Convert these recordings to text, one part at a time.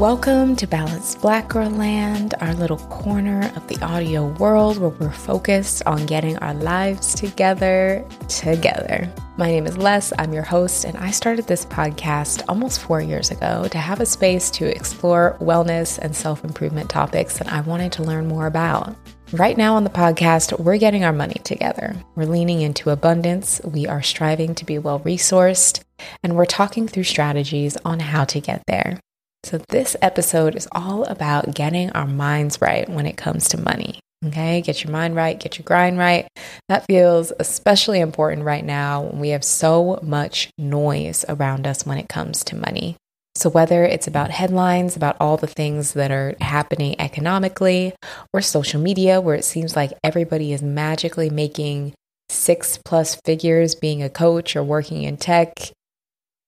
Welcome to Balanced Black Girl Land, our little corner of the audio world where we're focused on getting our lives together, together. My name is Les, I'm your host, and I started this podcast almost four years ago to have a space to explore wellness and self improvement topics that I wanted to learn more about. Right now on the podcast, we're getting our money together. We're leaning into abundance, we are striving to be well resourced, and we're talking through strategies on how to get there. So, this episode is all about getting our minds right when it comes to money. Okay, get your mind right, get your grind right. That feels especially important right now when we have so much noise around us when it comes to money. So, whether it's about headlines, about all the things that are happening economically, or social media, where it seems like everybody is magically making six plus figures being a coach or working in tech,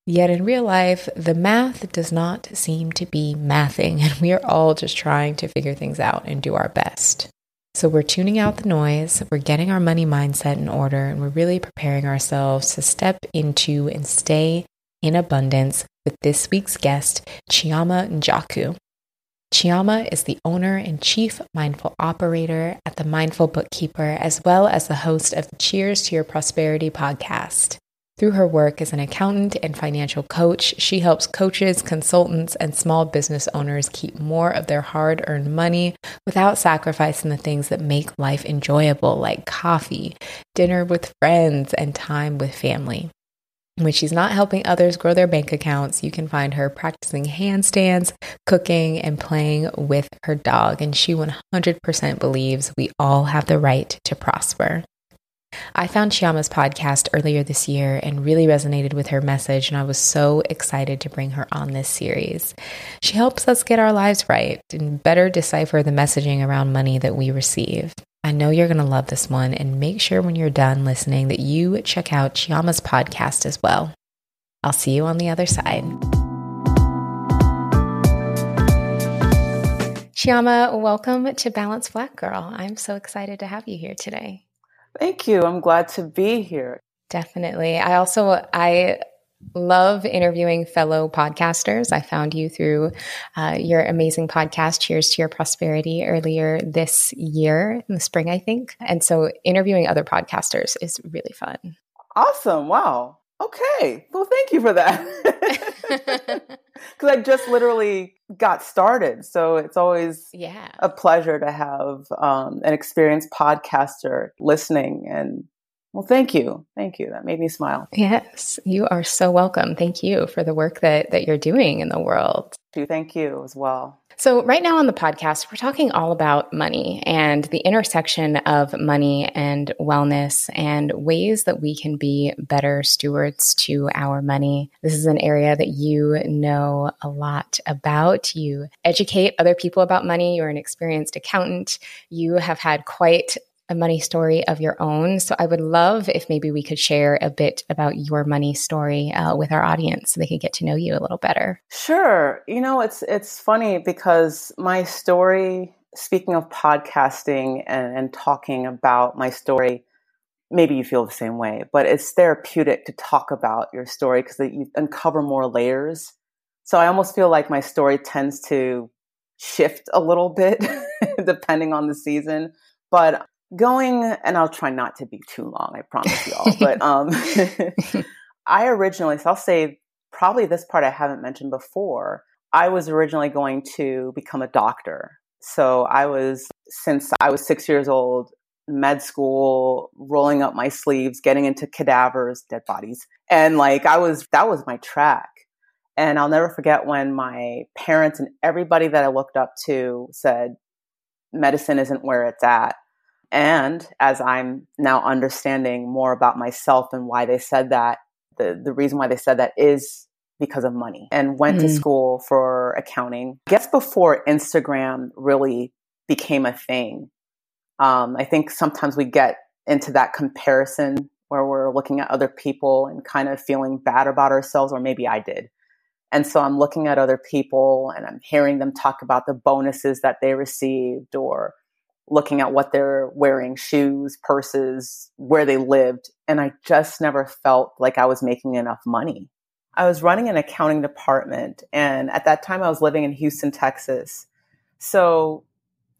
Yet in real life, the math does not seem to be mathing, and we are all just trying to figure things out and do our best. So we're tuning out the noise, we're getting our money mindset in order, and we're really preparing ourselves to step into and stay in abundance with this week's guest, Chioma Njoku. Chioma is the owner and chief mindful operator at the Mindful Bookkeeper, as well as the host of the Cheers to Your Prosperity podcast. Through her work as an accountant and financial coach, she helps coaches, consultants, and small business owners keep more of their hard earned money without sacrificing the things that make life enjoyable, like coffee, dinner with friends, and time with family. When she's not helping others grow their bank accounts, you can find her practicing handstands, cooking, and playing with her dog. And she 100% believes we all have the right to prosper. I found Chioma's podcast earlier this year and really resonated with her message, and I was so excited to bring her on this series. She helps us get our lives right and better decipher the messaging around money that we receive. I know you're going to love this one, and make sure when you're done listening that you check out Chioma's podcast as well. I'll see you on the other side. Chioma, welcome to Balance Black Girl. I'm so excited to have you here today. Thank you. I'm glad to be here. Definitely. I also I love interviewing fellow podcasters. I found you through uh, your amazing podcast, Cheers to Your Prosperity, earlier this year in the spring, I think. And so interviewing other podcasters is really fun. Awesome. Wow. Okay. Well, thank you for that. Because I just literally got started. So it's always yeah. a pleasure to have um, an experienced podcaster listening. And well, thank you. Thank you. That made me smile. Yes, you are so welcome. Thank you for the work that, that you're doing in the world. Thank you as well. So, right now on the podcast, we're talking all about money and the intersection of money and wellness and ways that we can be better stewards to our money. This is an area that you know a lot about. You educate other people about money. You're an experienced accountant. You have had quite a money story of your own. So I would love if maybe we could share a bit about your money story uh, with our audience so they could get to know you a little better. Sure. You know, it's it's funny because my story, speaking of podcasting and, and talking about my story, maybe you feel the same way, but it's therapeutic to talk about your story because you uncover more layers. So I almost feel like my story tends to shift a little bit depending on the season But going, and I'll try not to be too long, I promise y'all. but um, I originally, so I'll say probably this part I haven't mentioned before. I was originally going to become a doctor. So I was, since I was six years old, med school, rolling up my sleeves, getting into cadavers, dead bodies. And like I was, that was my track. And I'll never forget when my parents and everybody that I looked up to said, medicine isn't where it's at. And as I'm now understanding more about myself and why they said that, the, the reason why they said that is because of money and went mm. to school for accounting. I guess before Instagram really became a thing. Um, I think sometimes we get into that comparison where we're looking at other people and kind of feeling bad about ourselves, or maybe I did. And so I'm looking at other people and I'm hearing them talk about the bonuses that they received or looking at what they're wearing, shoes, purses, where they lived. And I just never felt like I was making enough money. I was running an accounting department. And at that time, I was living in Houston, Texas. So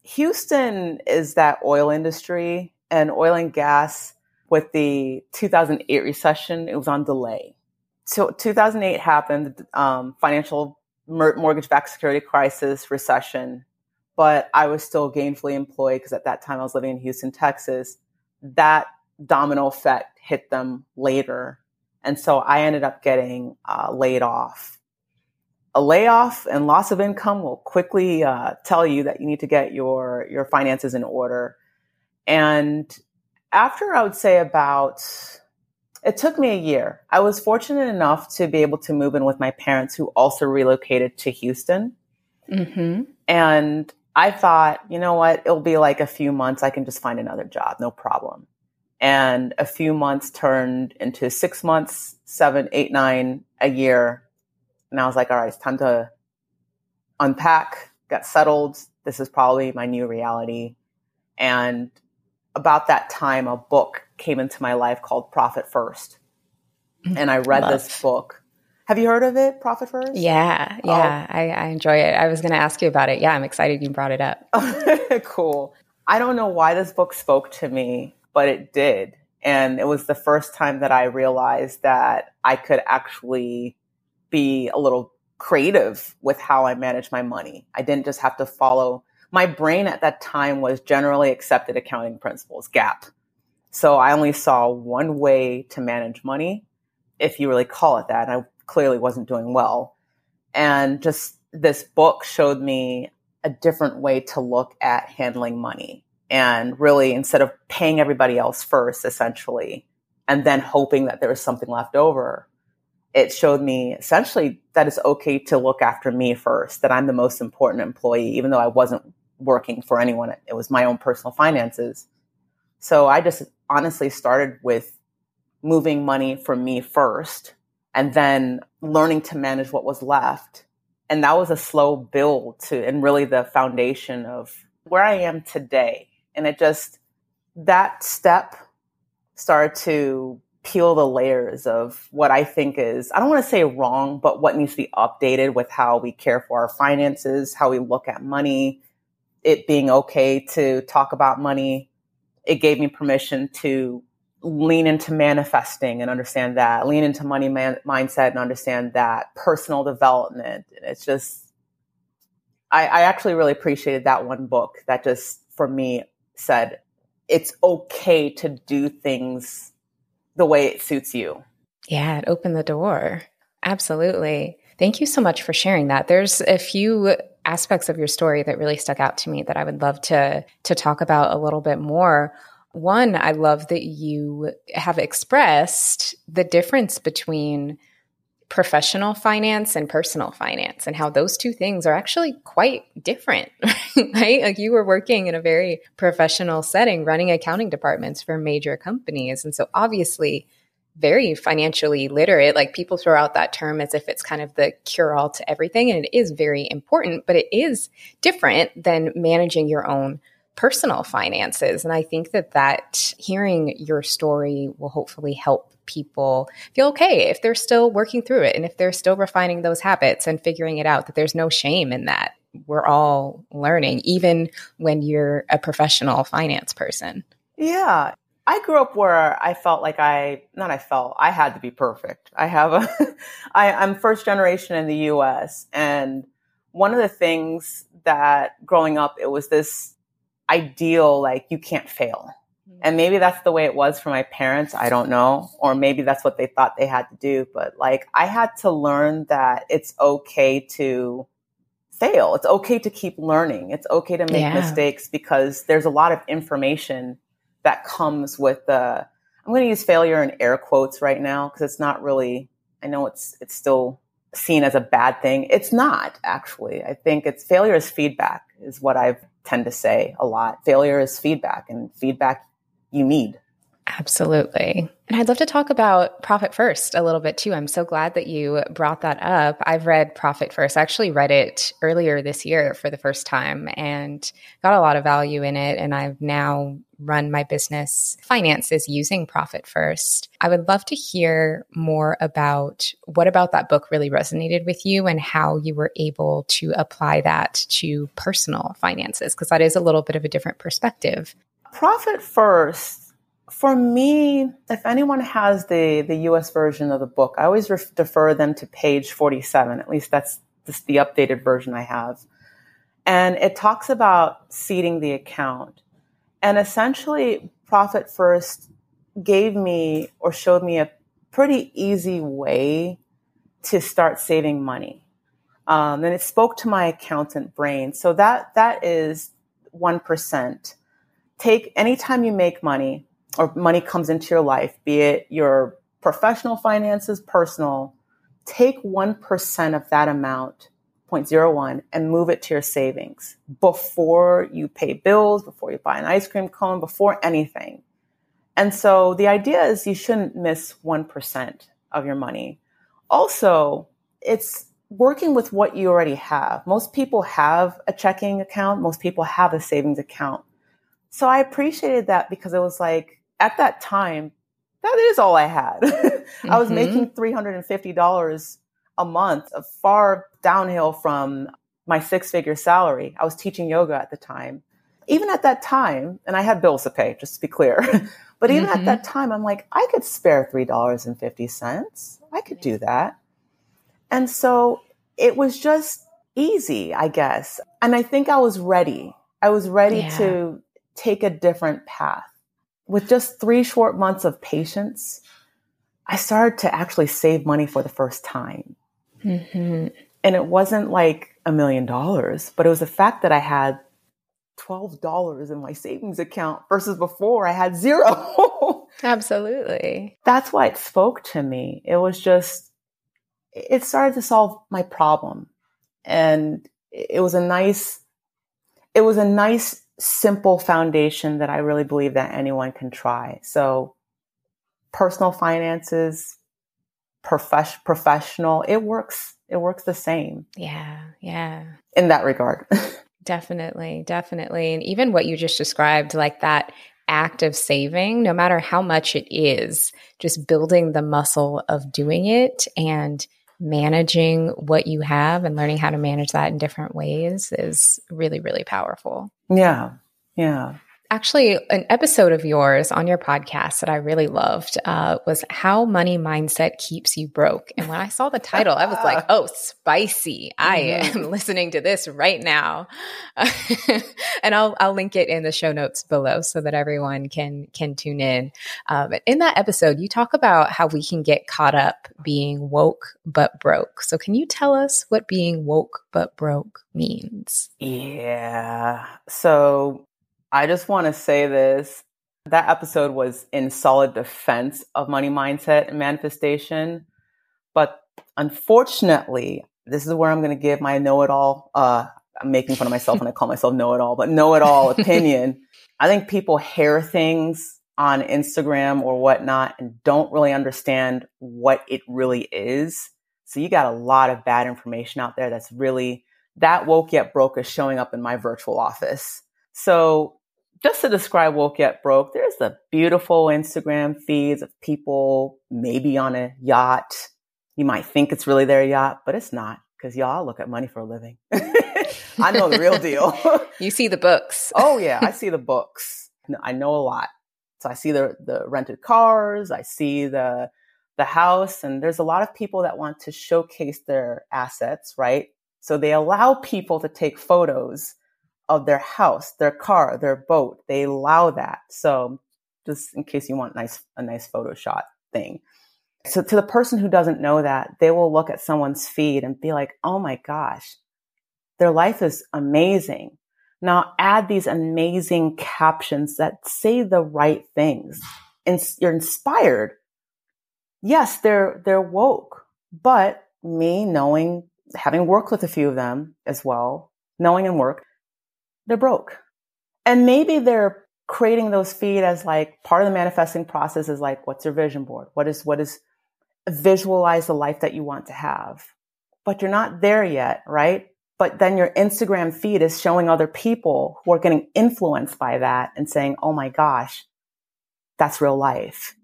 Houston is that oil industry and oil and gas with the 2008 recession, it was on delay so 2008 happened, um, financial mortgage-backed security crisis, recession, but I was still gainfully employed because at that time I was living in Houston, Texas. That domino effect hit them later, and so I ended up getting uh, laid off. A layoff and loss of income will quickly uh, tell you that you need to get your your finances in order. And after I would say about it took me a year. I was fortunate enough to be able to move in with my parents who also relocated to Houston. Mm-hmm. And I thought, you know what? It'll be like a few months. I can just find another job, no problem. And a few months turned into six months, seven, eight, nine, a year. And I was like, all right, it's time to unpack, get settled. This is probably my new reality. And about that time, a book came into my life called Profit First. And I read Love. this book. Have you heard of it, Profit First? Yeah, oh. yeah, oh. I, I enjoy it. I was going to ask you about it. Yeah, I'm excited you brought it up. cool. I don't know why this book spoke to me, but it did. And it was the first time that I realized that I could actually be a little creative with how I manage my money. I didn't just have to follow my brain at that time was generally accepted accounting principles, GAAP. So I only saw one way to manage money, if you really call it that. I clearly wasn't doing well. And just this book showed me a different way to look at handling money. And really, instead of paying everybody else first, essentially, and then hoping that there was something left over, it showed me essentially that it's okay to look after me first, that I'm the most important employee, even though I wasn't working for anyone. It was my own personal finances. So I just honestly started with moving money from me first and then learning to manage what was left. And that was a slow build to, and really the foundation of where I am today. And it just, that step started to peel the layers of what I think is, I don't want to say wrong, but what needs to be updated with how we care for our finances, how we look at money, it being okay to talk about money, it gave me permission to lean into manifesting and understand that, lean into money man- mindset and understand that, personal development. It's just, I, I actually really appreciated that one book that just, for me, said it's okay to do things the way it suits you. Yeah, it opened the door. Absolutely. Thank you so much for sharing that. There's a few aspects of your story that really stuck out to me that I would love to to talk about a little bit more. One, I love that you have expressed the difference between professional finance and personal finance and how those two things are actually quite different, right? Like you were working in a very professional setting running accounting departments for major companies. And so obviously very financially literate. Like people throw out that term as if it's kind of the cure all to everything. And it is very important, but it is different than managing your own personal finances. And I think that that hearing your story will hopefully help people feel okay if they're still working through it and if they're still refining those habits and figuring it out that there's no shame in that. We're all learning, even when you're a professional finance person. Yeah. I grew up where I felt like I, not I felt, I had to be perfect. I have a, I, I'm first generation in the US. And one of the things that growing up, it was this ideal, like you can't fail. Mm-hmm. And maybe that's the way it was for my parents. I don't know. Or maybe that's what they thought they had to do. But like I had to learn that it's okay to fail. It's okay to keep learning. It's okay to make yeah. mistakes because there's a lot of information that comes with the, I'm going to use failure in air quotes right now because it's not really, I know it's, it's still seen as a bad thing. It's not actually. I think it's failure is feedback is what I tend to say a lot. Failure is feedback and feedback you need. Absolutely. And I'd love to talk about Profit First a little bit too. I'm so glad that you brought that up. I've read Profit First. I actually read it earlier this year for the first time and got a lot of value in it. And I've now run my business finances using Profit First. I would love to hear more about what about that book really resonated with you and how you were able to apply that to personal finances, because that is a little bit of a different perspective. Profit First for me, if anyone has the, the US version of the book, I always ref- defer them to page 47. At least that's just the updated version I have. And it talks about seeding the account. And essentially, Profit First gave me or showed me a pretty easy way to start saving money. Um, and it spoke to my accountant brain. So that that is 1%. Take anytime you make money, or money comes into your life, be it your professional finances, personal, take 1% of that amount, 0.01, and move it to your savings before you pay bills, before you buy an ice cream cone, before anything. And so the idea is you shouldn't miss 1% of your money. Also, it's working with what you already have. Most people have a checking account. Most people have a savings account. So I appreciated that because it was like, at that time, that is all I had. I was mm-hmm. making $350 a month, far downhill from my six figure salary. I was teaching yoga at the time. Even at that time, and I had bills to pay, just to be clear, but even mm-hmm. at that time, I'm like, I could spare $3.50. I could do that. And so it was just easy, I guess. And I think I was ready. I was ready yeah. to take a different path with just three short months of patience, I started to actually save money for the first time. Mm-hmm. And it wasn't like a million dollars, but it was the fact that I had $12 in my savings account versus before I had zero. Absolutely. That's why it spoke to me. It was just, it started to solve my problem. And it was a nice, it was a nice simple foundation that I really believe that anyone can try. So personal finances, prof- professional, it works. It works the same. Yeah. Yeah. In that regard. definitely. Definitely. And even what you just described, like that act of saving, no matter how much it is, just building the muscle of doing it and managing what you have and learning how to manage that in different ways is really, really powerful. Yeah. Yeah. Actually, an episode of yours on your podcast that I really loved uh, was How Money Mindset Keeps You Broke. And when I saw the title, I was like, oh, spicy. I mm-hmm. am listening to this right now. and I'll, I'll link it in the show notes below so that everyone can, can tune in. But in that episode, you talk about how we can get caught up being woke but broke. So can you tell us what being woke but broke means? Yeah. So I just want to say this. That episode was in solid defense of money mindset and manifestation. But unfortunately, this is where I'm going to give my know it all. Uh, I'm making fun of myself when I call myself know it all, but know it all opinion. I think people hear things on Instagram or whatnot and don't really understand what it really is. So you got a lot of bad information out there that's really that woke yet broke is showing up in my virtual office. So just to describe woke yet broke, there's the beautiful Instagram feeds of people maybe on a yacht. You might think it's really their yacht, but it's not because y'all look at money for a living. I know the real deal. you see the books. oh yeah, I see the books. I know a lot. So I see the the rented cars, I see the the house, and there's a lot of people that want to showcase their assets, right? So they allow people to take photos of their house, their car, their boat. They allow that. So just in case you want nice a nice photo shot thing. So to the person who doesn't know that, they will look at someone's feed and be like, "Oh my gosh, their life is amazing." Now add these amazing captions that say the right things. And you're inspired. Yes, they're they're woke, but me knowing having worked with a few of them as well, knowing and work, they're broke. And maybe they're creating those feed as like part of the manifesting process is like, what's your vision board? What is, what is visualize the life that you want to have? But you're not there yet, right? But then your Instagram feed is showing other people who are getting influenced by that and saying, Oh my gosh, that's real life.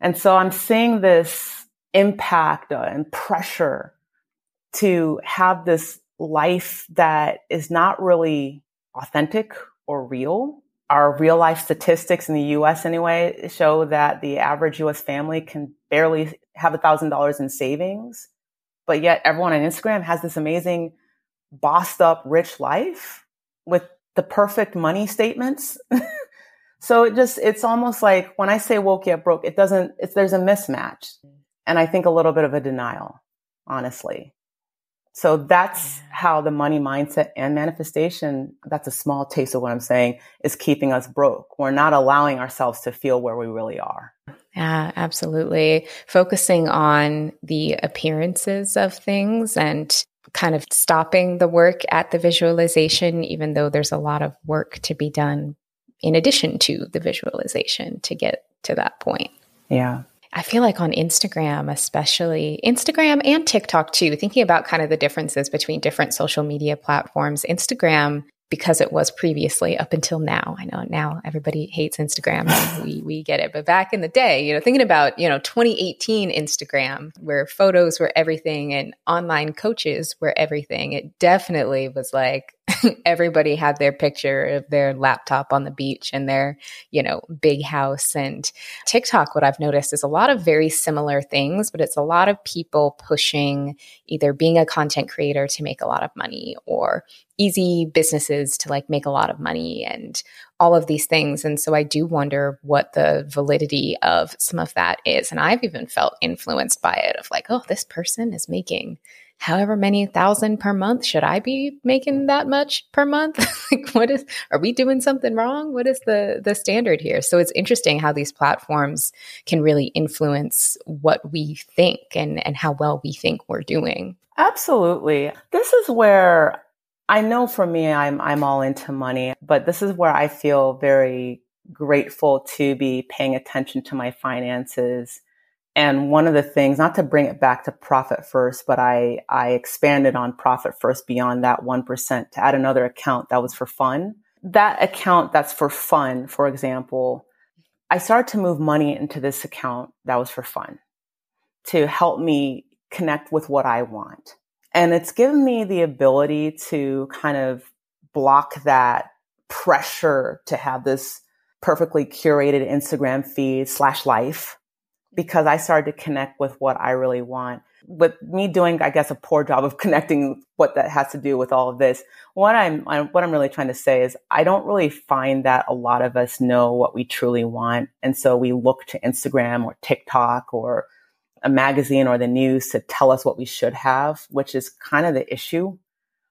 And so I'm seeing this impact uh, and pressure to have this life that is not really authentic or real. Our real life statistics in the US anyway show that the average US family can barely have a thousand dollars in savings. But yet everyone on Instagram has this amazing bossed up rich life with the perfect money statements. so it just, it's almost like when I say woke yet broke, it doesn't, it's, there's a mismatch. And I think a little bit of a denial, honestly. So that's how the money mindset and manifestation, that's a small taste of what I'm saying, is keeping us broke. We're not allowing ourselves to feel where we really are. Yeah, absolutely. Focusing on the appearances of things and kind of stopping the work at the visualization, even though there's a lot of work to be done in addition to the visualization to get to that point. Yeah. I feel like on Instagram, especially Instagram and TikTok too, thinking about kind of the differences between different social media platforms, Instagram because it was previously up until now. I know now everybody hates Instagram. we we get it. But back in the day, you know, thinking about, you know, 2018 Instagram where photos were everything and online coaches were everything. It definitely was like everybody had their picture of their laptop on the beach and their, you know, big house and TikTok what I've noticed is a lot of very similar things, but it's a lot of people pushing either being a content creator to make a lot of money or easy businesses to like make a lot of money and all of these things. And so I do wonder what the validity of some of that is. And I've even felt influenced by it of like, oh, this person is making however many thousand per month. Should I be making that much per month? like what is are we doing something wrong? What is the the standard here? So it's interesting how these platforms can really influence what we think and and how well we think we're doing. Absolutely. This is where I know for me, I'm, I'm all into money, but this is where I feel very grateful to be paying attention to my finances. And one of the things, not to bring it back to profit first, but I, I expanded on profit first beyond that 1% to add another account that was for fun. That account that's for fun, for example, I started to move money into this account that was for fun to help me connect with what I want. And it's given me the ability to kind of block that pressure to have this perfectly curated Instagram feed slash life because I started to connect with what I really want. With me doing, I guess, a poor job of connecting what that has to do with all of this, what I'm, what I'm really trying to say is I don't really find that a lot of us know what we truly want. And so we look to Instagram or TikTok or a magazine or the news to tell us what we should have, which is kind of the issue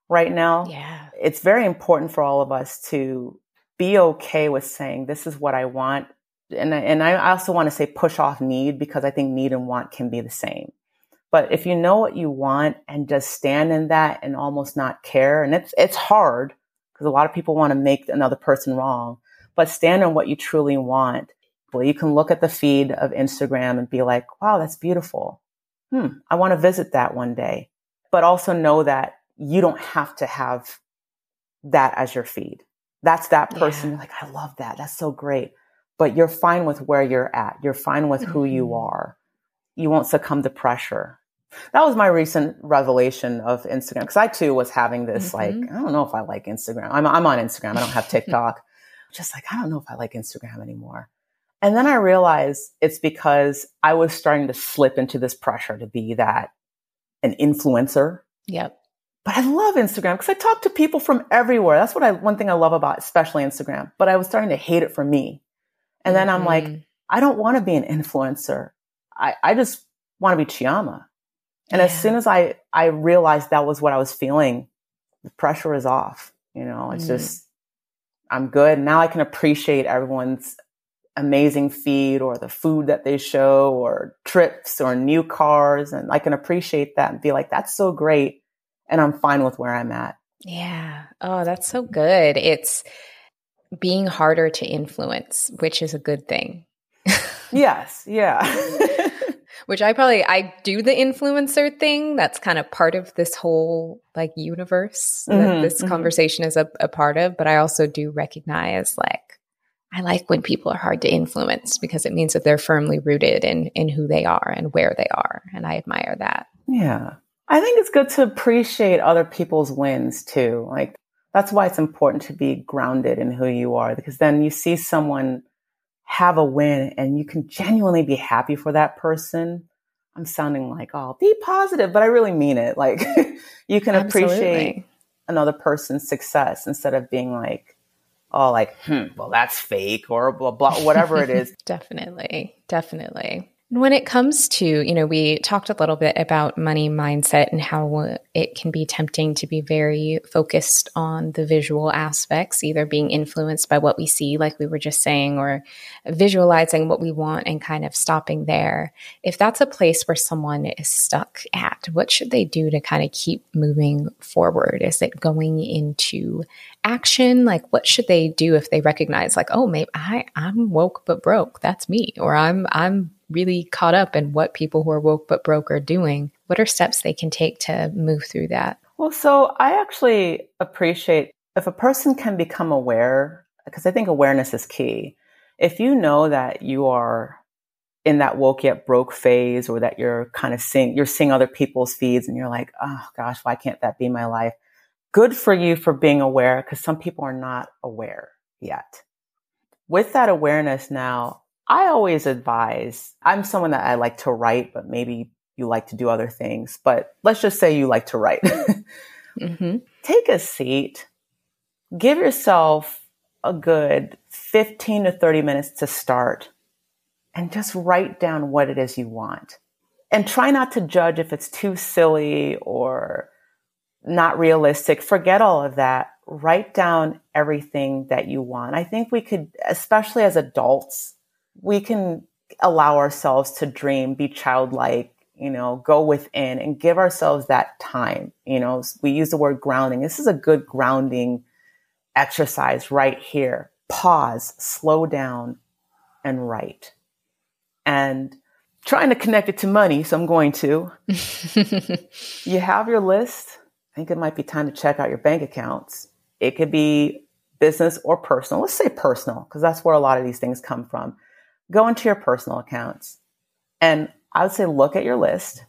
right now. Yeah. It's very important for all of us to be okay with saying, this is what I want. And, and I also want to say push off need because I think need and want can be the same. But if you know what you want and just stand in that and almost not care, and it's, it's hard because a lot of people want to make another person wrong, but stand on what you truly want Well, you can look at the feed of Instagram and be like, wow, that's beautiful. Hmm, I want to visit that one day. But also know that you don't have to have that as your feed. That's that person. Yeah. You're like, I love that. That's so great. But you're fine with where you're at. You're fine with who you Mhm. are. You won't succumb to pressure. That was my recent revelation of Instagram because I too was having this like, Mhm. I don't know if I like Instagram. I'm, I'm on Instagram. I don't have TikTok. Just like, I don't know if I like Instagram anymore. And then I realized it's because I was starting to slip into this pressure to be that an influencer. Yep. But I love Instagram because I talk to people from everywhere. That's what I one thing I love about especially Instagram. But I was starting to hate it for me. And then I'm like, Mhm. I don't want to be an influencer. I, I just want to be Chioma. And as soon as I, I realized that was what I was feeling, the pressure is off. You know, it's Mm. just, I'm good. Now I can appreciate everyone's amazing feed or the food that they show or trips or new cars. And I can appreciate that and be like, that's so great. And I'm fine with where I'm at. Yeah. Oh, that's so good. It's being harder to influence, which is a good thing. Yes. Yeah. which I probably I do the influencer thing. That's kind of part of this whole like universe that Mhm, this mhm. conversation is a, a part of. But I also do recognize like I like when people are hard to influence because it means that they're firmly rooted in in who they are and where they are, and I admire that. Yeah. I think it's good to appreciate other people's wins too. Like that's why it's important to be grounded in who you are because then you see someone have a win and you can genuinely be happy for that person. I'm sounding like, oh, be positive, but I really mean it. Like you can appreciate Absolutely. another person's success instead of being like, oh, like, hmm, well, that's fake or blah, blah, whatever it is. Definitely. Definitely. When it comes to, you know, we talked a little bit about money mindset and how it can be tempting to be very focused on the visual aspects, either being influenced by what we see, like we were just saying, or visualizing what we want and kind of stopping there. If that's a place where someone is stuck at, what should they do to kind of keep moving forward? Is it going into action? Like, what should they do if they recognize, like, oh, maybe I, I'm woke but broke. That's me. Or I'm, I'm really caught up in what people who are woke but broke are doing. What are steps they can take to move through that? Well, so I actually appreciate if a person can become aware, because I think awareness is key. If you know that you are in that woke yet broke phase or that you're kind of seeing, you're seeing other people's feeds and you're like, oh gosh, why can't that be my life? Good for you for being aware because some people are not aware yet. With that awareness now, I always advise, I'm someone that I like to write, but maybe you like to do other things, but let's just say you like to write. Mm-hmm. Take a seat, give yourself a good 15 to 30 minutes to start, and just write down what it is you want. And try not to judge if it's too silly or not realistic. Forget all of that. Write down everything that you want. I think we could, especially as adults, we can allow ourselves to dream, be childlike, you know, go within and give ourselves that time. You know, we use the word grounding. This is a good grounding exercise right here. Pause, slow down, and write. And trying to connect it to money, so I'm going to. you have your list. I think it might be time to check out your bank accounts. It could be business or personal. Let's say personal, because that's where a lot of these things come from. Go into your personal accounts. And I would say look at your list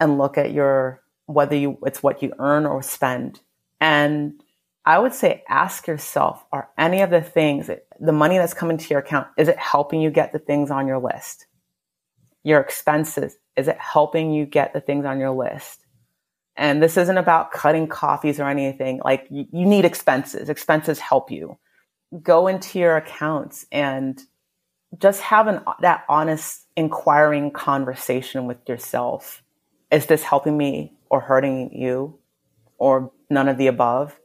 and look at your whether you it's what you earn or spend. And I would say ask yourself, are any of the things the money that's coming to your account, is it helping you get the things on your list? Your expenses, is it helping you get the things on your list? And this isn't about cutting coffees or anything. Like you, you need expenses. Expenses help you. Go into your accounts and just have an, that honest, inquiring conversation with yourself. Is this helping me or hurting you or none of the above?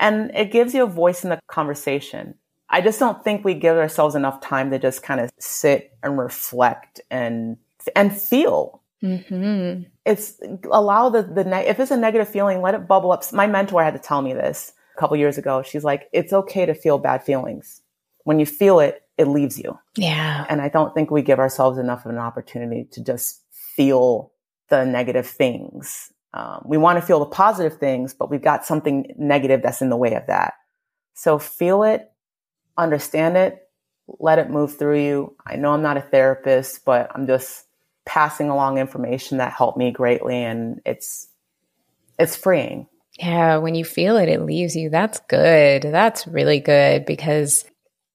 And it gives you a voice in the conversation. I just don't think we give ourselves enough time to just kind of sit and reflect and and feel. Mm-hmm. It's allow the the ne- if it's a negative feeling, let it bubble up. My mentor had to tell me this a couple years ago. She's like, it's okay to feel bad feelings. When you feel it, it leaves you. Yeah. And I don't think we give ourselves enough of an opportunity to just feel the negative things. Um, we want to feel the positive things, but we've got something negative that's in the way of that. So feel it, understand it, let it move through you. I know I'm not a therapist, but I'm just passing along information that helped me greatly and it's it's freeing. Yeah, when you feel it, it leaves you. That's good. That's really good because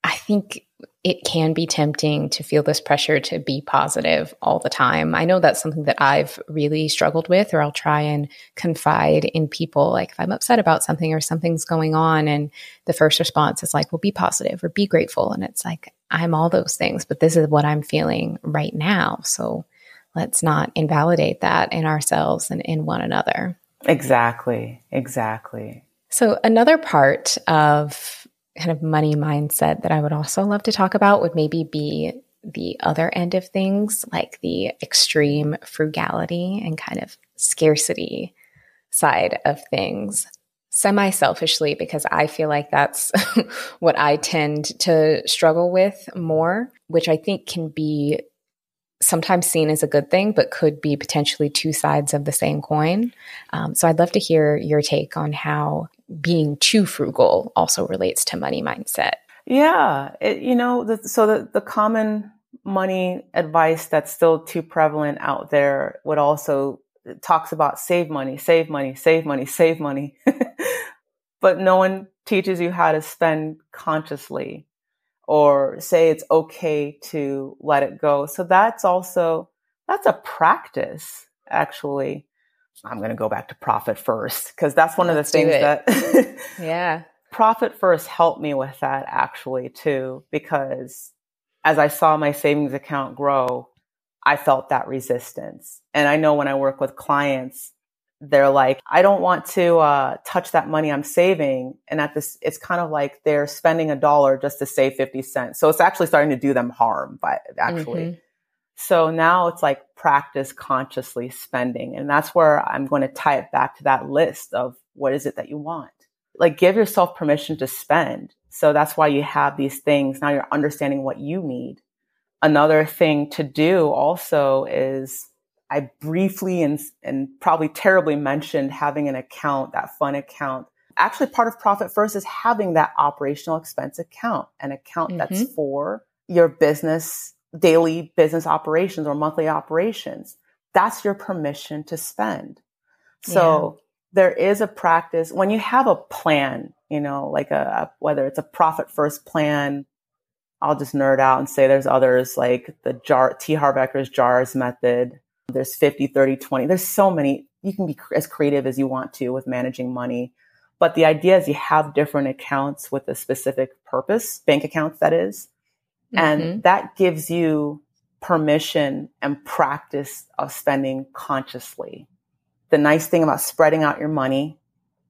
I think it can be tempting to feel this pressure to be positive all the time. I know that's something that I've really struggled with, or I'll try and confide in people. Like if I'm upset about something or something's going on, and the first response is like, well, be positive or be grateful. And it's like, I'm all those things, but this is what I'm feeling right now. So let's not invalidate that in ourselves and in one another. Exactly. Exactly. So, another part of kind of money mindset that I would also love to talk about would maybe be the other end of things, like the extreme frugality and kind of scarcity side of things. Semi selfishly, because I feel like that's what I tend to struggle with more, which I think can be sometimes seen as a good thing, but could be potentially two sides of the same coin. Um, so I'd love to hear your take on how being too frugal also relates to money mindset. Yeah, it, you know, the, so the, the common money advice that's still too prevalent out there would also talks about save money, save money, save money, save money. but no one teaches you how to spend consciously or say it's okay to let it go. So that's also that's a practice actually I'm going to go back to profit first because that's one Let's of the things that yeah. Profit first helped me with that actually too because as I saw my savings account grow, I felt that resistance. And I know when I work with clients, they're like, I don't want to uh, touch that money I'm saving. And at this, it's kind of like they're spending a dollar just to save 50 cents. So it's actually starting to do them harm by actually. Mm-hmm. So now it's like practice consciously spending. And that's where I'm going to tie it back to that list of what is it that you want? Like give yourself permission to spend. So that's why you have these things. Now you're understanding what you need. Another thing to do also is I briefly and, and probably terribly mentioned having an account, that fun account. Actually, part of Profit First is having that operational expense account, an account mm-hmm. that's for your business daily business operations or monthly operations. That's your permission to spend. So yeah. there is a practice when you have a plan, you know, like a, whether it's a profit first plan. I'll just nerd out and say there's others like the jar T Harv Eker's jars method. There's 50, 30, 20. There's so many. You can be as creative as you want to with managing money. But the idea is you have different accounts with a specific purpose, bank accounts that is. Mm-hmm. And that gives you permission and practice of spending consciously. The nice thing about spreading out your money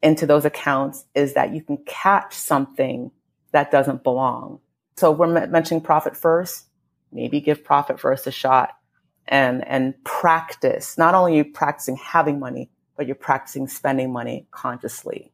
into those accounts is that you can catch something that doesn't belong. So we're mentioning profit first. Maybe give profit first a shot and, and practice. Not only you practicing having money, but you're practicing spending money consciously.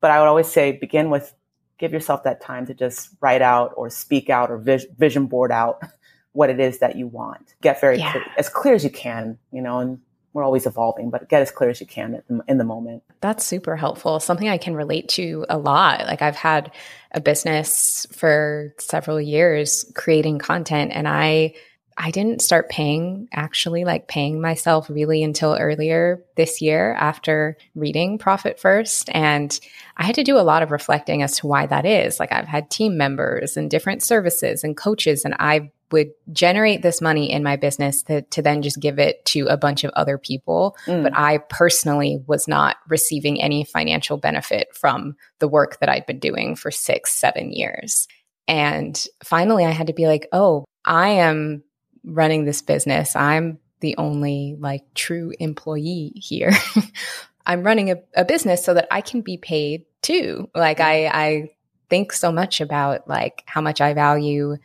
But I would always say begin with give yourself that time to just write out or speak out or vis- vision board out what it is that you want. Get very yeah. clear, as clear as you can, you know, and we're always evolving, but get as clear as you can the, in the moment. That's super helpful. Something I can relate to a lot. Like I've had a business for several years creating content and I I didn't start paying actually like paying myself really until earlier this year after reading Profit First. And I had to do a lot of reflecting as to why that is. Like I've had team members and different services and coaches, and I would generate this money in my business to, to then just give it to a bunch of other people. Mm. But I personally was not receiving any financial benefit from the work that I'd been doing for six, seven years. And finally, I had to be like, oh, I am running this business. I'm the only like true employee here. I'm running a, a, business so that I can be paid too. Like I, I think so much about like how much I value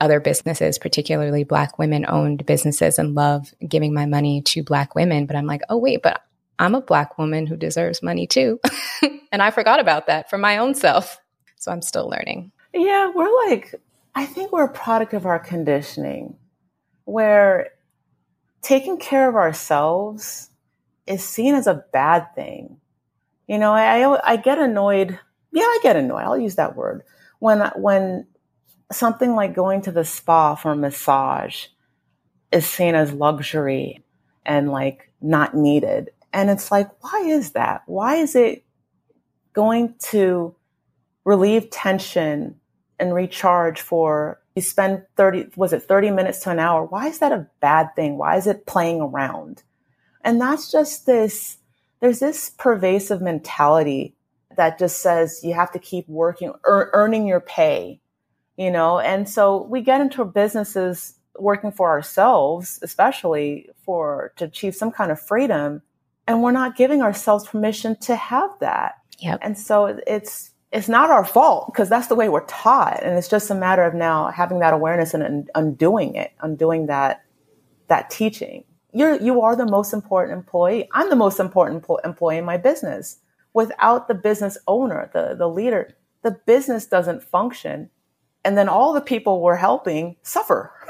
other businesses, particularly black women owned businesses and love giving my money to black women. But I'm like, oh wait, but I'm a black woman who deserves money too. and I forgot about that for my own self. So I'm still learning. Yeah, we're like, I think we're a product of our conditioning where taking care of ourselves is seen as a bad thing. You know, I, I get annoyed yeah, I get annoyed. I'll use that word. When when something like going to the spa for a massage is seen as luxury and like not needed. And it's like, why is that? Why is it going to relieve tension and recharge for you spend 30 was it 30 minutes to an hour? Why is that a bad thing? Why is it playing around? And that's just this there's this pervasive mentality that just says you have to keep working er, earning your pay you know? And so we get into businesses working for ourselves especially for to achieve some kind of freedom and we're not giving ourselves permission to have that. Yep. and so it's it's not our fault because that's the way we're taught. And it's just a matter of now having that awareness and, undoing it undoing that that teaching. You're you are the most important employee. I'm the most important employee in my business. Without the business owner the the leader the business doesn't function. And then all the people we're helping suffer.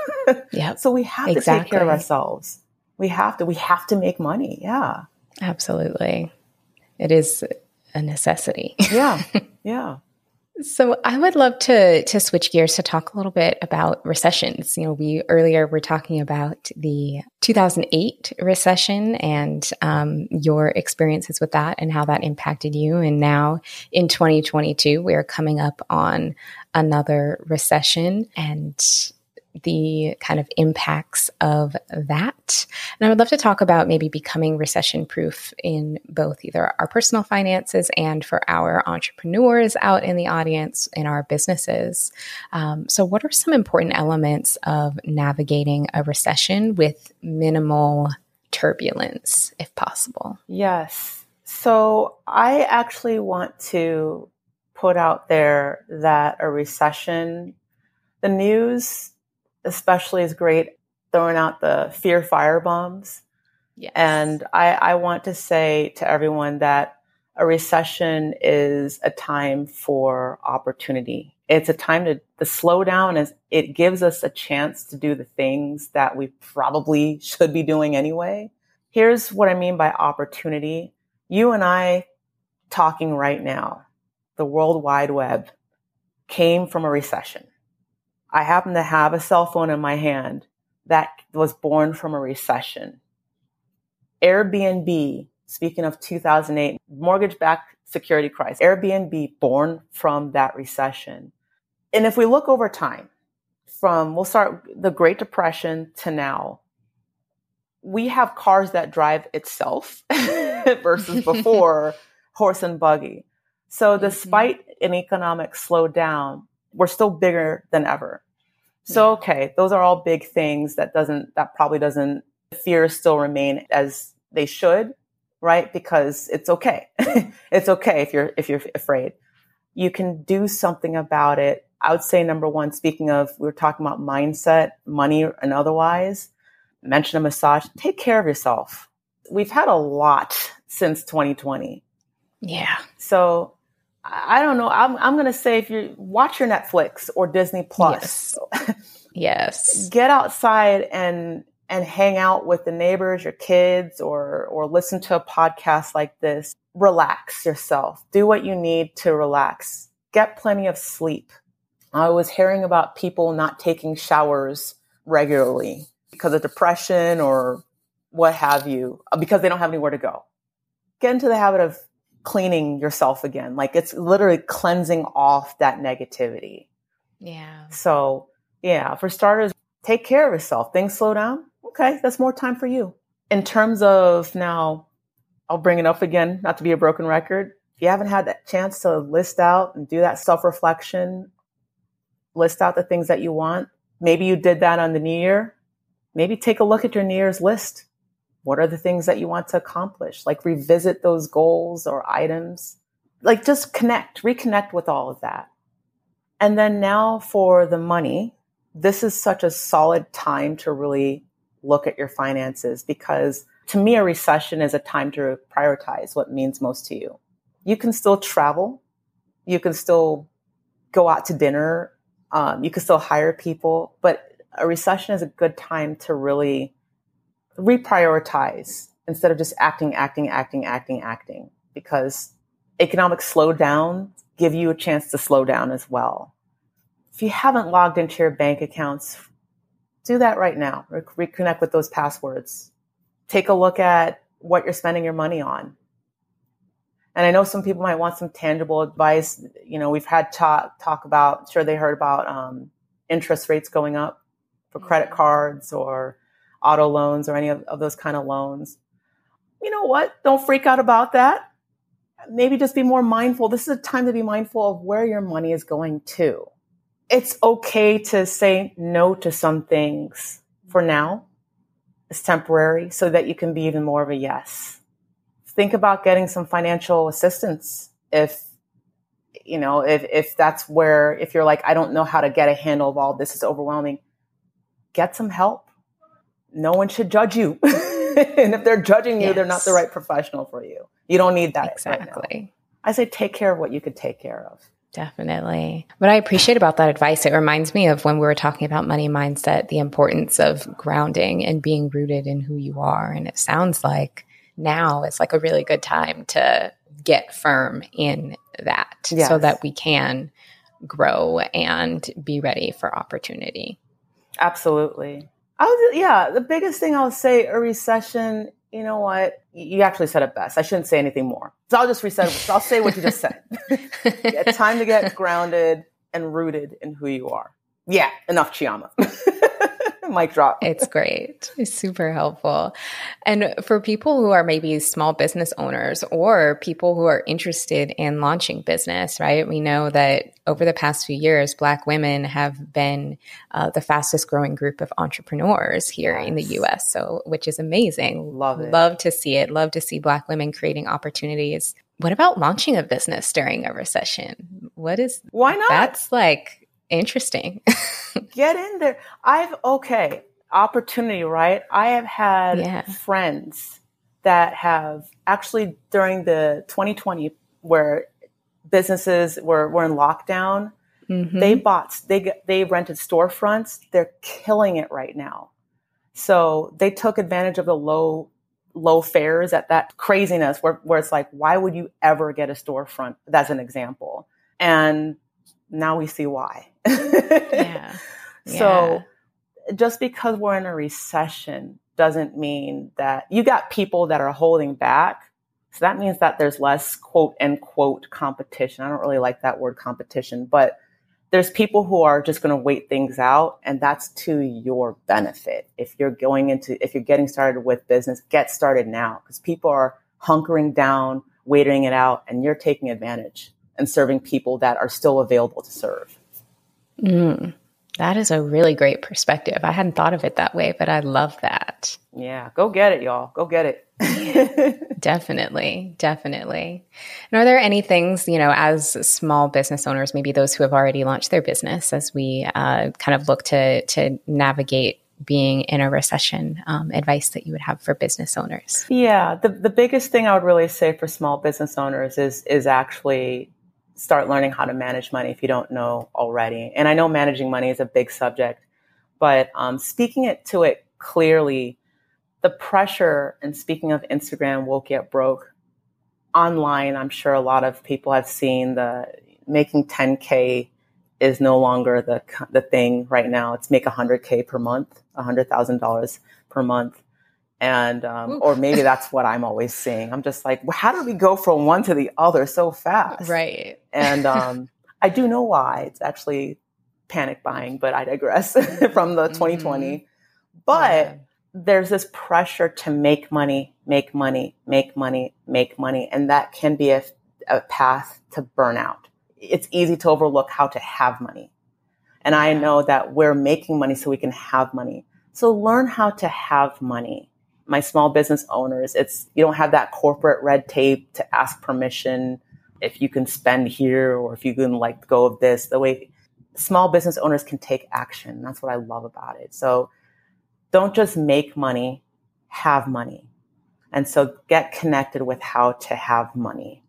Yeah so we have exactly. to take care of ourselves. We have to we have to make money. Yeah. Absolutely. It is a necessity yeah yeah so I would love to to switch gears to talk a little bit about recessions. You know, we earlier were talking about the 2008 recession and um, your experiences with that and how that impacted you. And now in 2022, we are coming up on another recession, and the kind of impacts of that. And I would love to talk about maybe becoming recession proof in both either our personal finances and for our entrepreneurs out in the audience in our businesses. Um, so, what are some important elements of navigating a recession with minimal turbulence, if possible? Yes. So, I actually want to put out there that a recession, the news especially is great throwing out the fear fire bombs. Yes. And I, I want to say to everyone that a recession is a time for opportunity. It's a time to the slowdown is it gives us a chance to do the things that we probably should be doing anyway. Here's what I mean by opportunity. You and I talking right now, the World Wide Web came from a recession. I happen to have a cell phone in my hand that was born from a recession. Airbnb, speaking of 2008 mortgage backed security crisis, Airbnb born from that recession. And if we look over time, from we'll start the Great Depression to now, we have cars that drive itself versus before horse and buggy. So mm-hmm. despite an economic slowdown, we're still bigger than ever. So, okay, those are all big things that doesn't, that probably doesn't, fears still remain as they should, right? Because it's okay. it's okay if you're, if you're afraid. You can do something about it. I would say number one, speaking of, we were talking about mindset, money and otherwise, mention a massage, take care of yourself. We've had a lot since 2020. Yeah. So I don't know. I'm, I'm going to say if you watch your Netflix or Disney Plus, yes. yes. get outside and and hang out with the neighbors, your kids, or or listen to a podcast like this. Relax yourself. Do what you need to relax. Get plenty of sleep. I was hearing about people not taking showers regularly because of depression or what have you, because they don't have anywhere to go. Get into the habit of cleaning yourself again. Like it's literally cleansing off that negativity. Yeah. So, yeah, for starters, take care of yourself. Things slow down. Okay, that's more time for you. In terms of now, I'll bring it up again, not to be a broken record. If you haven't had that chance to list out and do that self reflection, list out the things that you want. Maybe you did that on the new year. Maybe take a look at your New Year's list what are the things that you want to accomplish? Like revisit those goals or items. Like just connect, reconnect with all of that. And then now for the money, this is such a solid time to really look at your finances because to me, a recession is a time to prioritize what means most to you. You can still travel. You can still go out to dinner. Um, you can still hire people, but a recession is a good time to really reprioritize instead of just acting, acting, acting, acting, acting, because economic slowdown give you a chance to slow down as well. If you haven't logged into your bank accounts, do that right now. Re- reconnect with those passwords. Take a look at what you're spending your money on. And I know some people might want some tangible advice. You know, we've had talk talk about. Sure, they heard about um, interest rates going up for credit cards or auto loans or any of, of those kind of loans. You know what? Don't freak out about that. Maybe just be more mindful. This is a time to be mindful of where your money is going to. It's okay to say no to some things for now. It's temporary so that you can be even more of a yes. Think about getting some financial assistance if you know if if that's where if you're like I don't know how to get a handle of all this is overwhelming get some help no one should judge you. and if they're judging you, yes. they're not the right professional for you. You don't need that. Exactly. Right I say take care of what you could take care of. Definitely. What I appreciate about that advice, it reminds me of when we were talking about money mindset, the importance of grounding and being rooted in who you are. And it sounds like now is like a really good time to get firm in that yes. so that we can grow and be ready for opportunity. Absolutely. I was, yeah, the biggest thing I'll say a recession, you know what? You actually said it best. I shouldn't say anything more. So I'll just reset. So I'll say what you just said. it's time to get grounded and rooted in who you are. Yeah, enough Chioma. mic drop. It's great. It's super helpful. And for people who are maybe small business owners or people who are interested in launching business, right? We know that over the past few years, Black women have been uh, the fastest growing group of entrepreneurs here yes. in the US. So, which is amazing. Love it. Love to see it. Love to see Black women creating opportunities. What about launching a business during a recession? What is why not? That's like Interesting. Get in there. I've, okay, opportunity, right? I have had yeah. friends that have actually during the 2020 where businesses were, were in lockdown, mm-hmm. they bought, they, they rented storefronts. They're killing it right now. So they took advantage of the low low fares at that craziness where, where it's like, why would you ever get a storefront? That's an example. And now we see why. Yeah. So just because we're in a recession doesn't mean that you got people that are holding back. So that means that there's less quote unquote competition. I don't really like that word competition, but there's people who are just going to wait things out and that's to your benefit. If you're going into, if you're getting started with business, get started now because people are hunkering down, waiting it out, and you're taking advantage and serving people that are still available to serve. Mm, that is a really great perspective. I hadn't thought of it that way, but I love that. Yeah, go get it, y'all. Go get it. definitely, definitely. And are there any things, you know, as small business owners, maybe those who have already launched their business, as we uh, kind of look to to navigate being in a recession, um, advice that you would have for business owners? Yeah, the the biggest thing I would really say for small business owners is is actually start learning how to manage money if you don't know already. And I know managing money is a big subject, but um, speaking it to it clearly, the pressure and speaking of Instagram will get broke online. I'm sure a lot of people have seen the making 10k is no longer the the thing right now. It's make 100k per month, $100,000 per month and um, or maybe that's what I'm always seeing. I'm just like, well, how do we go from one to the other so fast? Right. And um, I do know why. It's actually panic buying, but I digress from the 2020. Mm-hmm. But yeah. there's this pressure to make money, make money, make money, make money, and that can be a, a path to burnout. It's easy to overlook how to have money. And I know that we're making money so we can have money. So learn how to have money my small business owners, it's you don't have that corporate red tape to ask permission if you can spend here or if you can like go of this. The way small business owners can take action. That's what I love about it. So don't just make money, have money. And so get connected with how to have money.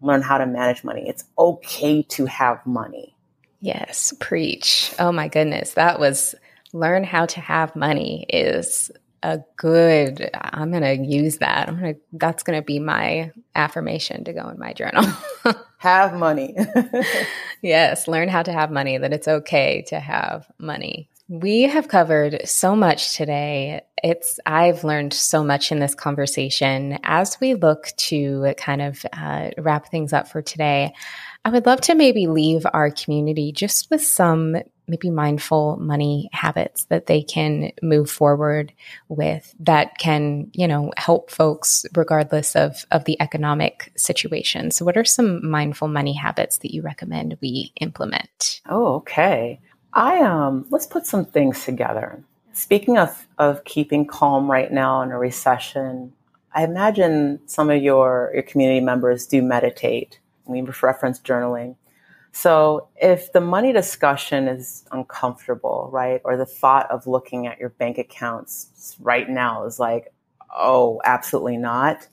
Learn how to manage money. It's okay to have money. Yes, preach. Oh my goodness. That was learn how to have money is a good i'm going to use that i'm going to that's going to be my affirmation to go in my journal have money yes learn how to have money that it's okay to have money we have covered so much today. It's I've learned so much in this conversation. As we look to kind of uh, wrap things up for today, I would love to maybe leave our community just with some maybe mindful money habits that they can move forward with that can, you know, help folks regardless of of the economic situation. So what are some mindful money habits that you recommend we implement? Oh, okay. I um let's put some things together. Speaking of of keeping calm right now in a recession, I imagine some of your your community members do meditate. We reference journaling. So if the money discussion is uncomfortable, right, or the thought of looking at your bank accounts right now is like, oh, absolutely not.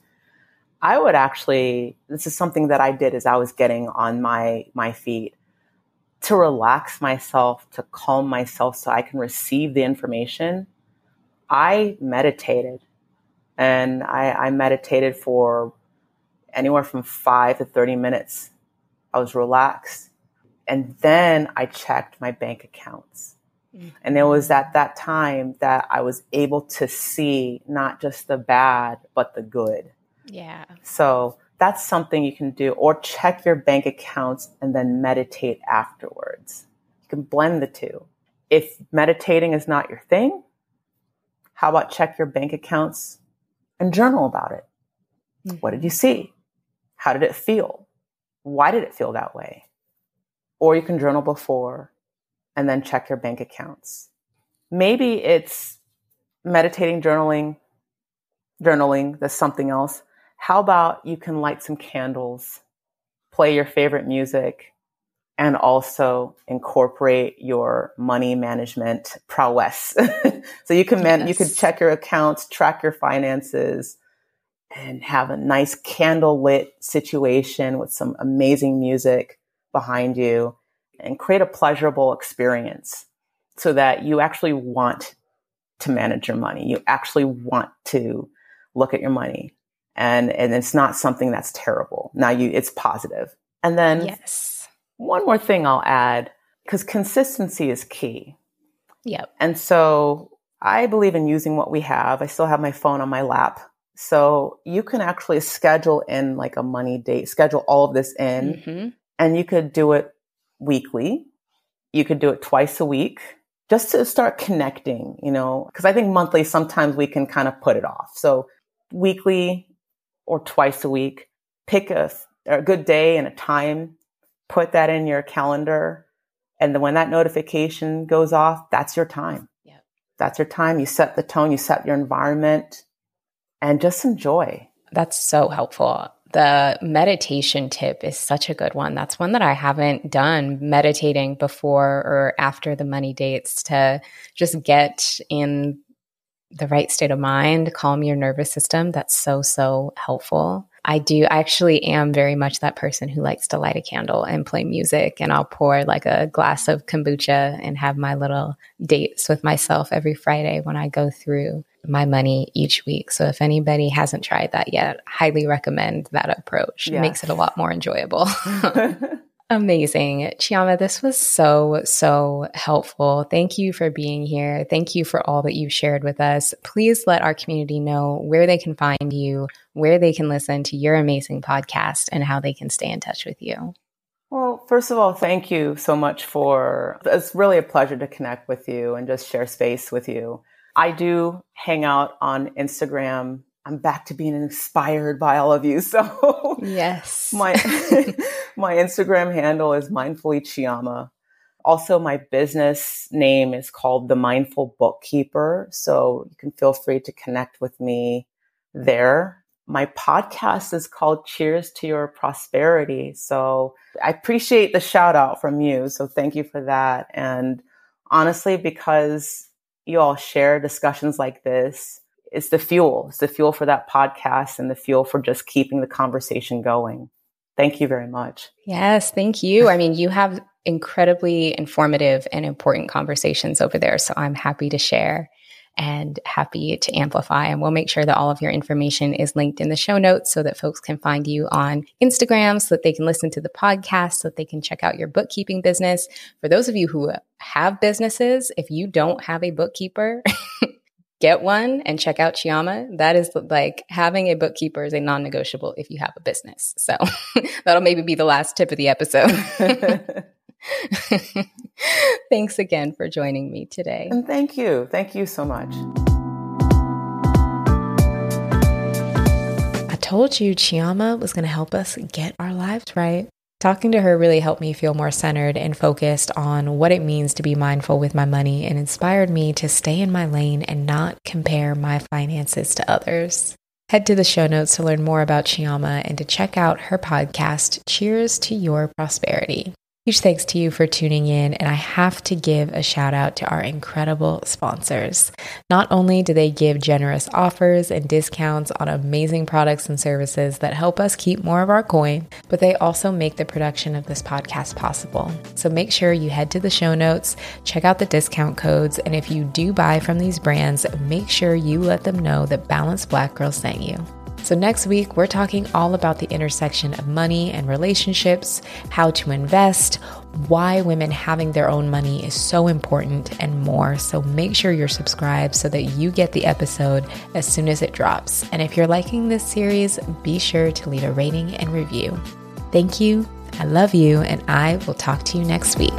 I would actually. This is something that I did as I was getting on my my feet to relax myself, to calm myself so I can receive the information, I meditated. And I, I, meditated for anywhere from five to 30 minutes. I was relaxed. And then I checked my bank accounts. Mm-hmm. And it was at that time that I was able to see not just the bad, but the good. Yeah. So that's something you can do or check your bank accounts and then meditate afterwards. You can blend the two. If meditating is not your thing, how about check your bank accounts and journal about it? Mm-hmm. What did you see? How did it feel? Why did it feel that way? Or you can journal before and then check your bank accounts. Maybe it's meditating, journaling, journaling, that's something else how about you can light some candles, play your favorite music, and also incorporate your money management prowess. so you can man- yes. you can check your accounts, track your finances, and have a nice candle lit situation with some amazing music behind you and create a pleasurable experience so that you actually want to manage your money. You actually want to look at your money and and it's not something that's terrible. Now you it's positive. And then yes. one more thing I'll add cuz consistency is key. Yep. And so I believe in using what we have. I still have my phone on my lap. So you can actually schedule in like a money date, schedule all of this in, mm-hmm. And you could do it weekly. You could do it twice a week just to start connecting, you know, because I think monthly sometimes we can kind of put it off. So weekly, or twice a week. Pick a, a good day and a time, put that in your calendar. And then when that notification goes off, that's your time. Yep. That's your time. You set the tone, you set your environment, and just enjoy. That's so helpful. The meditation tip is such a good one. That's one that I haven't done meditating before or after the money dates to just get in the right state of mind, calm your nervous system. That's so, so helpful. I do, I actually am very much that person who likes to light a candle and play music. And I'll pour like a glass of kombucha and have my little dates with myself every Friday when I go through my money each week. So if anybody hasn't tried that yet, highly recommend that approach. Yes. It makes it a lot more enjoyable. Amazing. Chioma, this was so, so helpful. Thank you for being here. Thank you for all that you've shared with us. Please let our community know where they can find you, where they can listen to your amazing podcast, and how they can stay in touch with you. Well, first of all, thank you so much for it's really a pleasure to connect with you and just share space with you. I do hang out on Instagram I'm back to being inspired by all of you. So yes, my my Instagram handle is mindfully chioma. Also, my business name is called the Mindful Bookkeeper. So you can feel free to connect with me there. My podcast is called Cheers to Your Prosperity. So I appreciate the shout out from you. So thank you for that. And honestly, because you all share discussions like this, it's the fuel. It's the fuel for that podcast and the fuel for just keeping the conversation going. Thank you very much. Yes, thank you. I mean, you have incredibly informative and important conversations over there. So I'm happy to share. and happy to amplify. And we'll make sure that all of your information is linked in the show notes so that folks can find you on Instagram, so that they can listen to the podcast, so that they can check out your bookkeeping business. For those of you who have businesses, if you don't have a bookkeeper, get one and check out Chioma. That is like having a bookkeeper is a non negotiable if you have a business. So that'll maybe be the last tip of the episode. Thanks again for joining me today. And thank you. Thank you so much. I told you Chioma was going to help us get our lives right. Talking to her really helped me feel more centered and focused on what it means to be mindful with my money and inspired me to stay in my lane and not compare my finances to others. Head to the show notes to learn more about Chioma and to check out her podcast, Cheers to Your Prosperity. Huge thanks to you for tuning in, and I have to give a shout out to our incredible sponsors. Not only do they give generous offers and discounts on amazing products and services that help us keep more of our coin, but they also make the production of this podcast possible. So make sure you head to the show notes, check out the discount codes, and if you do buy from these brands, make sure you let them know that Balanced Black Girl sent you. So, next week, we're talking all about the intersection of money and relationships, how to invest, why women having their own money is so important, and more. So, make sure you're subscribed so that you get the episode as soon as it drops. And if you're liking this series, be sure to leave a rating and review. Thank you. I love you, and I will talk to you next week.